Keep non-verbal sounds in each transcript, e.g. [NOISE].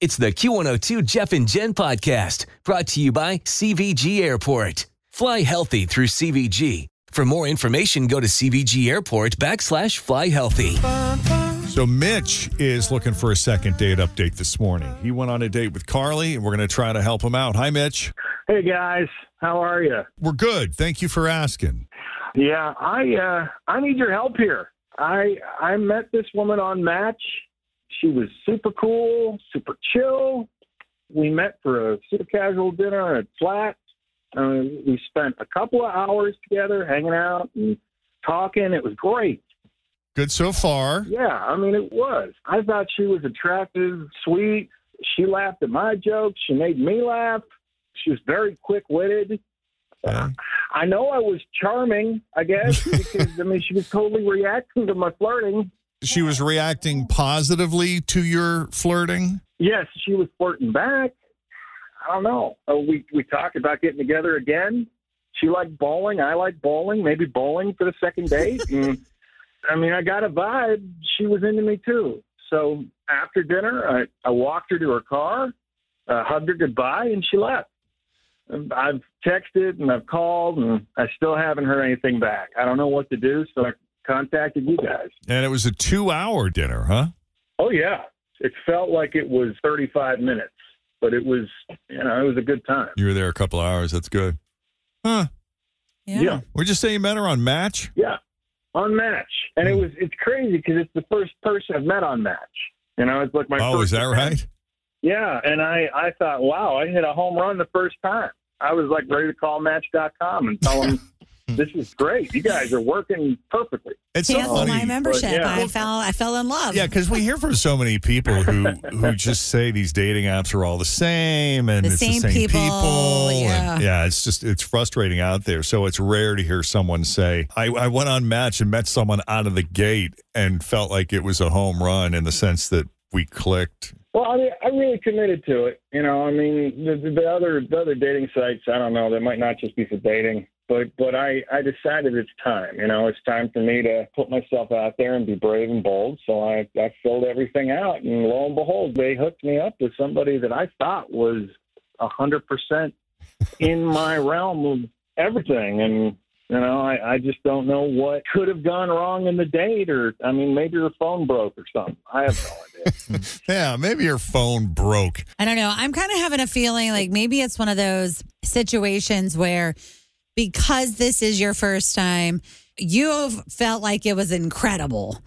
It's the Q102 Jeff and Jen podcast brought to you by CVG Airport. Fly healthy through CVG. For more information, go to CVG Airport backslash fly healthy. So Mitch is looking for a second date update this morning. He went on a date with Carly, and we're going to try to help him out. Hi, Mitch. Hey guys, how are you? We're good. Thank you for asking. Yeah, I uh, I need your help here. I I met this woman on Match. She was super cool, super chill. We met for a super casual dinner at flat. Uh, we spent a couple of hours together, hanging out and talking. It was great. Good so far. Yeah, I mean it was. I thought she was attractive, sweet. She laughed at my jokes. She made me laugh. She was very quick witted. Okay. I know I was charming, I guess, [LAUGHS] because I mean she was totally reacting to my flirting. She was reacting positively to your flirting. Yes, she was flirting back. I don't know. Uh, we we talked about getting together again. She liked bowling. I like bowling. Maybe bowling for the second date. [LAUGHS] and, I mean, I got a vibe. She was into me too. So after dinner, I, I walked her to her car, uh, hugged her goodbye, and she left. I've texted and I've called, and I still haven't heard anything back. I don't know what to do, so I contacted you guys. And it was a two hour dinner, huh? Oh yeah, it felt like it was 35 minutes, but it was, you know, it was a good time. You were there a couple hours. That's good. Huh. Yeah. Would you say you met her on Match? Yeah, on Match, and it hmm. was it's crazy because it's the first person I've met on Match. You know, it's like my oh, first is that right? Yeah, and I I thought, wow, I hit a home run the first time. I was like ready to call Match.com and tell [LAUGHS] them Hmm. this is great. You guys are working perfectly. It's so Cancel funny. my membership. yeah. I fell. I fell in love. Yeah, because we hear from so many people who [LAUGHS] who just say these dating apps are all the same and The it's same the same people, and- yeah. yeah, it's just it's frustrating out there. So it's rare to hear someone say, I, I went on Match and met someone out of the gate and felt like it was a home run in the sense that we clicked. Well, I, mean, I really committed to it. You know, I mean, the, the other the other dating sites, I don't know, they might not just be for dating, but but I I decided it's time. You know, it's time for me to put myself out there and be brave and bold. So I I filled everything out, and lo and behold, they hooked me up with somebody that I thought was a hundred percent in my realm of everything, and. You know, I, I just don't know what could have gone wrong in the date, or I mean, maybe your phone broke or something. I have no idea. [LAUGHS] Yeah, maybe your phone broke. I don't know. I'm kind of having a feeling like maybe it's one of those situations where because this is your first time, you've felt like it was incredible.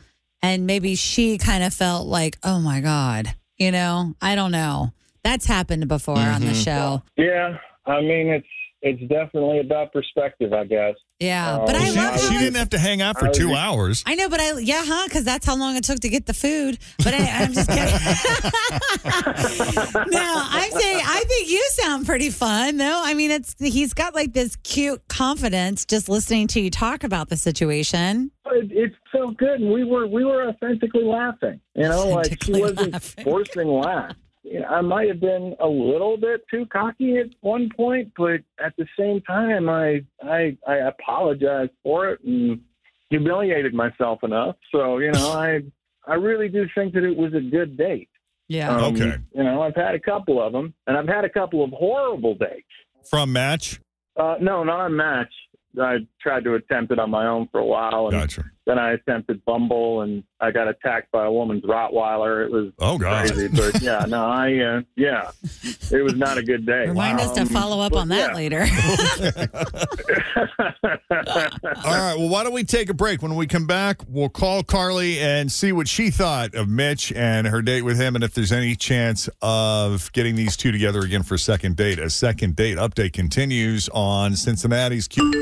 And maybe she kind of felt like, oh my God, you know, I don't know. That's happened before on the mm-hmm. show. Yeah, I mean it's it's definitely about perspective, I guess. Yeah. Oh, but I she, love she didn't have to hang out for two hours. I know, but I yeah, huh? Because that's how long it took to get the food. But I, I'm just kidding. [LAUGHS] no, I'm saying I think you sound pretty fun, though. I mean, it's he's got like this cute confidence just listening to you talk about the situation. It, it felt good, and we were we were authentically laughing. You know, like she wasn't laughing. forcing laugh. You know, I might have been a little bit too cocky at one point, but at the same time, I I I apologized for it and humiliated myself enough. So you know, [LAUGHS] I I really do think that it was a good date. Yeah. Um, Okay. You know, I've had a couple of them, and I've had a couple of horrible dates. From Match? Uh, no, not on Match. I tried to attempt it on my own for a while, and Gotcha. Then I attempted Bumble, and I got attacked by a woman's Rottweiler. It was Oh, God. crazy, but yeah, no, I uh, yeah, it was not a good day. [LAUGHS] Remind us to Um, follow up but on that yeah. later. [LAUGHS] All right. Well, why don't we take a break? When we come back, we'll call Carly and see what she thought of Mitch and her date with him, and if there's any chance of getting these two together again for a second date. A second date update continues on Cincinnati's Q.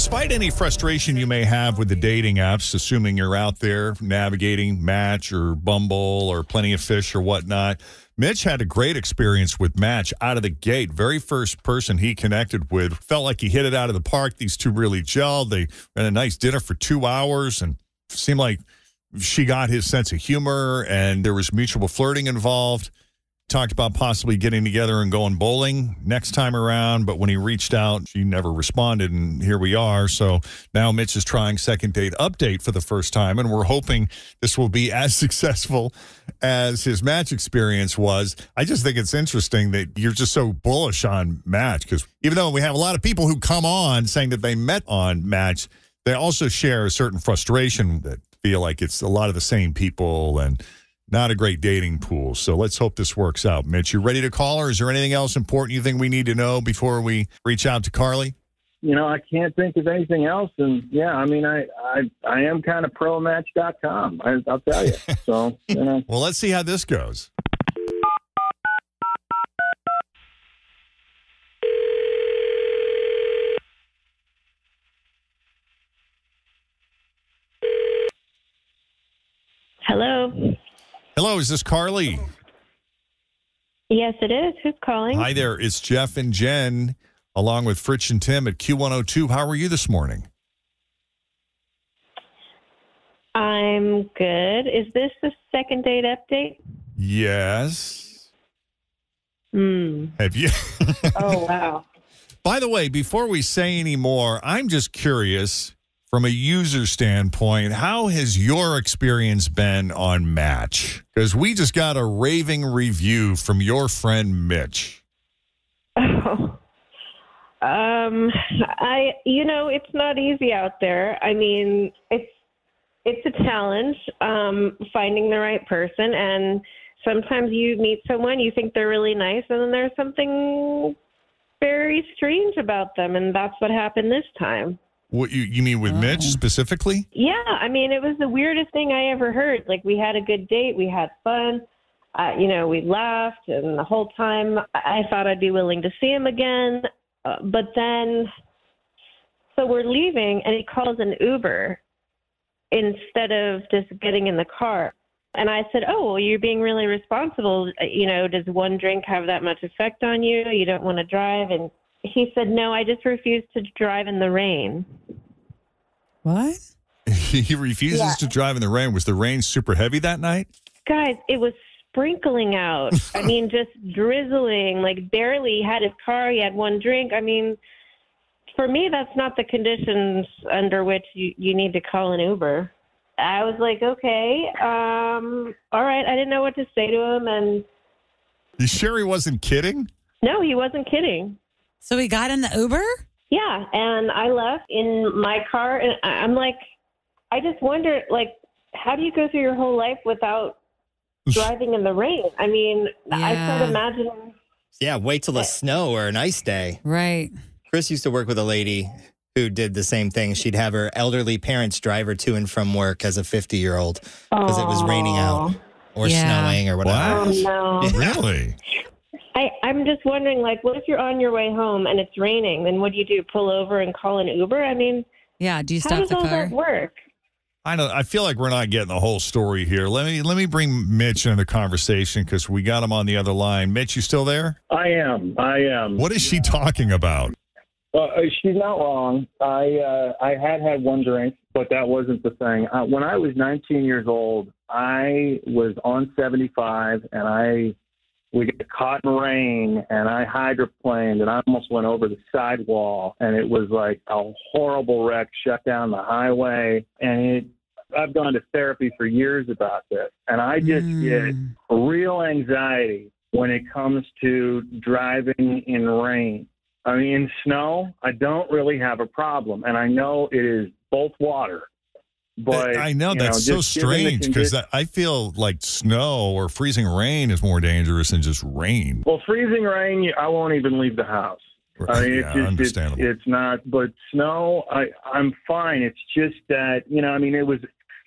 Despite any frustration you may have with the dating apps, assuming you're out there navigating Match or Bumble or Plenty of Fish or whatnot, Mitch had a great experience with Match out of the gate. Very first person he connected with felt like he hit it out of the park. These two really gelled. They had a nice dinner for two hours and seemed like she got his sense of humor and there was mutual flirting involved talked about possibly getting together and going bowling next time around, but when he reached out, she never responded, and here we are. So now Mitch is trying second date update for the first time, and we're hoping this will be [LAUGHS] as successful as his match experience was. I just think it's interesting that you're just so bullish on match because even though we have a lot of people who come on saying that they met on match, they also share a certain frustration that feel like it's a lot of the same people and not a great dating pool. So let's hope this works out. Mitch, you ready to call or Is there anything else important you think we need to know before we reach out to Carly? you know, I can't think of anything else. And yeah, I mean, I I, I am kind of pro match.com. I, I'll tell you. So you know, [LAUGHS] Well, let's see how this goes. Hello. Hello, is this Carly? Yes, it is. Who's calling? Hi there. It's Jeff and Jen along with Fritch and Tim at Q102. How are you this morning? I'm good. Is this the second date update? Yes. Hmm. Have you? [LAUGHS] Oh wow. By the way, before we say any more, I'm just curious from a user standpoint, how has your experience been on Match? Because we just got a raving review from your friend Mitch. Oh. [LAUGHS] Um, I you know it's not easy out there. I mean it's it's a challenge um, finding the right person, and sometimes you meet someone you think they're really nice, and then there's something very strange about them, and that's what happened this time. What you, you mean with Mitch specifically? Yeah, I mean, it was the weirdest thing I ever heard. Like, we had a good date, we had fun, uh, you know, we laughed, and the whole time I thought I'd be willing to see him again. Uh, but then, so we're leaving, and he calls an Uber instead of just getting in the car. And I said, Oh, well, you're being really responsible. You know, does one drink have that much effect on you? You don't want to drive? And he said, No, I just refuse to drive in the rain. What? [LAUGHS] he refuses Yeah. to drive in the rain. Was the rain super heavy that night? Guys, it was sprinkling out. [LAUGHS] I mean, just drizzling, like barely had his car. He had one drink. I mean, for me, that's not the conditions under which you, you need to call an Uber. I was like, okay, um, all right. I didn't know what to say to him. And You sure he wasn't kidding? no, he wasn't kidding. So we got in the Uber? Yeah, and I left in my car, and I- I'm like, I just wonder, like, how do you go through your whole life without [LAUGHS] driving in the rain? I mean, I start Yeah. imagining. Yeah, wait till a snow or an ice day. Right. Chris used to work with a lady who did the same thing. She'd have her elderly parents drive her to and from work as a 50 year old because it was raining out or Yeah. snowing or whatever. Oh no! [LAUGHS] [LAUGHS] Really? I, I'm just wondering, like, what if you're on your way home and it's raining? Then what do you do? Pull over and call an Uber? I mean, Yeah. Do you how stop does the all car? that work? I don't. I feel like we're not getting the whole story here. Let me let me bring Mitch into the conversation because we got him on the other line. Mitch, you still there? I am. I am. What is she talking about? Uh, she's not wrong. I uh, I had had one drink, but that wasn't the thing. Uh, when I was 19 years old, I was on 75, and I we got caught in rain, and I hydroplaned, and I almost went over the sidewall, and it was like a horrible wreck. Shut down the highway, and it. I've gone to therapy for years about this, and I just get Mm. real anxiety when it comes to driving in rain. I mean, in snow, I don't really have a problem, and I know it is both water. But I know that's so given the strange because condi- I feel like snow or freezing rain is more dangerous than just rain. well, freezing rain, I won't even leave the house. I mean, it's yeah, it's, understandable. it's not. But snow, I I'm fine. It's just that you know, I mean, it was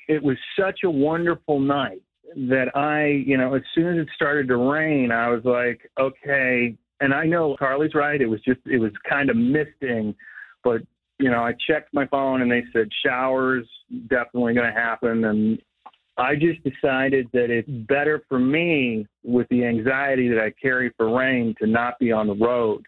it was such a wonderful night that I, you know, as soon as it started to rain, I was like, okay. And I know Carly's right. It was just it was kind of misting, but you know, I checked my phone and they said showers definitely going to happen, and I just decided that it's better for me with the anxiety that I carry for rain to not be on the road.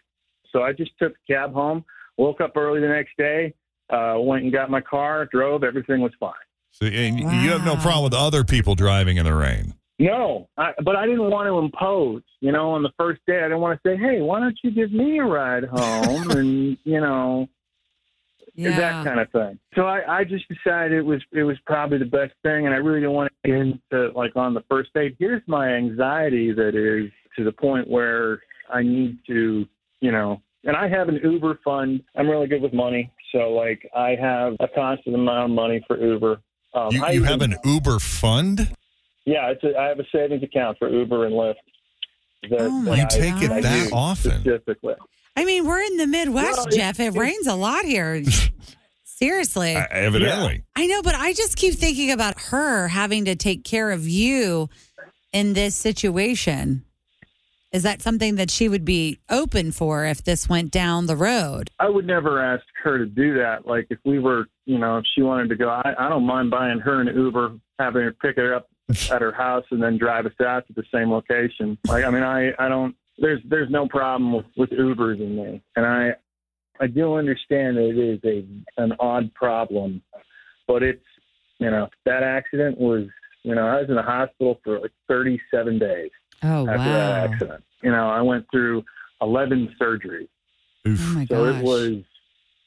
So I just took the cab home, woke up early the next day, uh, went and got my car, drove, everything was fine. So, and you have no problem with other people driving in the rain. No, I, but I didn't want to impose. You know, on the first day, I didn't want to say, "Hey, why don't you give me a ride home?" [LAUGHS] and you know, Yeah. that kind of thing. So I, I just decided it was it was probably the best thing, and I really didn't want to get into like on the first date. Here's my anxiety that is to the point where I need to, you know, and I have an Uber fund. I'm really good with money, so like I have a constant amount of money for Uber. Um, You, you even- have an Uber fund? yeah, it's a, I have a savings account for Uber and Lyft. That, Oh that my You I- take it that use often? Specifically. I mean, we're in the Midwest, Well, Jeff. It it's- rains a lot here. [LAUGHS] Seriously. Uh, evidently. I know, but I just keep thinking about her having to take care of you in this situation. Is that something that she would be open for if this went down the road? I would never ask her to do that. Like if we were, you know, if she wanted to go, I, I don't mind buying her an Uber, having her pick her up at her house, and then drive us out to the same location. Like I mean, I I don't. There's there's no problem with, with Ubers in me, and I I do understand that it is a an odd problem, but it's you know that accident was you know I was in the hospital for like 37 days Oh, after that accident. You know I went through 11 surgeries. Oh, Oof. my So gosh. it was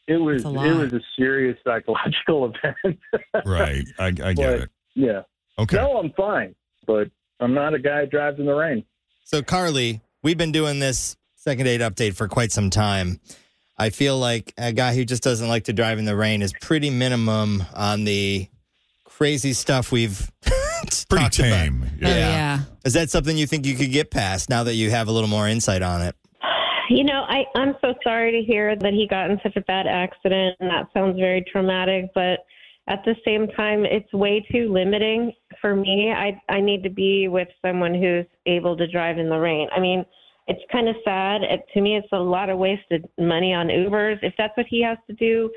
it was it was a serious psychological [LAUGHS] event. Right. I, I get But, it. Yeah. Okay. No, I'm fine, but I'm not a guy who drives in the rain. So, Carly, we've been doing this second date update for quite some time. I feel like a guy who just doesn't like to drive in the rain is pretty minimum on the crazy stuff we've [LAUGHS] Pretty talked about. tame. Oh, yeah. Is that something you think you could get past now that you have a little more insight on it? You know, I, I'm so sorry to hear that he got in such a bad accident, and that sounds very traumatic. But at the same time, it's way too limiting for me. I I need to be with someone who's able to drive in the rain. I mean, it's kind of sad. It, to me, it's a lot of wasted money on Ubers. If that's what he has to do,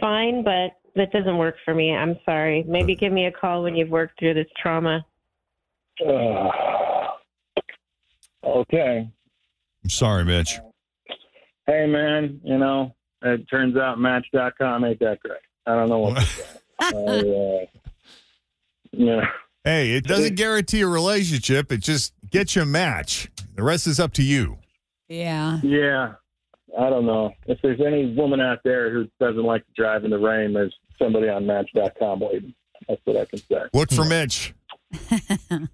fine. But that doesn't work for me. I'm sorry. Maybe give me a call when you've worked through this trauma. Uh, okay. I'm sorry, Mitch. Hey, man, you know, it turns out Match.com ain't that great. I don't know what to [LAUGHS] say. I, uh, yeah. Hey, it doesn't guarantee a relationship. It just gets you a match. The rest is up to you. Yeah. Yeah. I don't know. If there's any woman out there who doesn't like to drive in the rain, there's somebody on Match.com waiting. That's what I can say. Look for Mitch. [LAUGHS]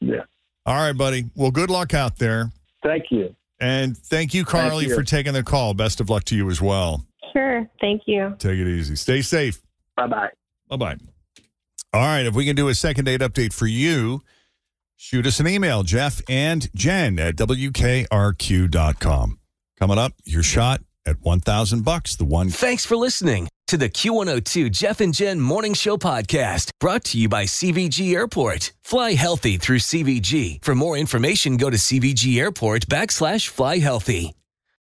Yeah. All right, buddy. Well, good luck out there. Thank you. And thank you, Carly, you. for taking the call. Best of luck to you as well. Sure. Thank you. Take it easy. Stay safe. Bye bye. Bye bye. All right, if we can do a second date update for you, shoot us an email, Jeff and Jen at WKRQ.com. Coming up, your shot at 1000 bucks, the one. Thanks for listening to the Q102 Jeff and Jen Morning Show podcast brought to you by CVG Airport. Fly healthy through CVG. For more information, go to CVG Airport backslash fly healthy.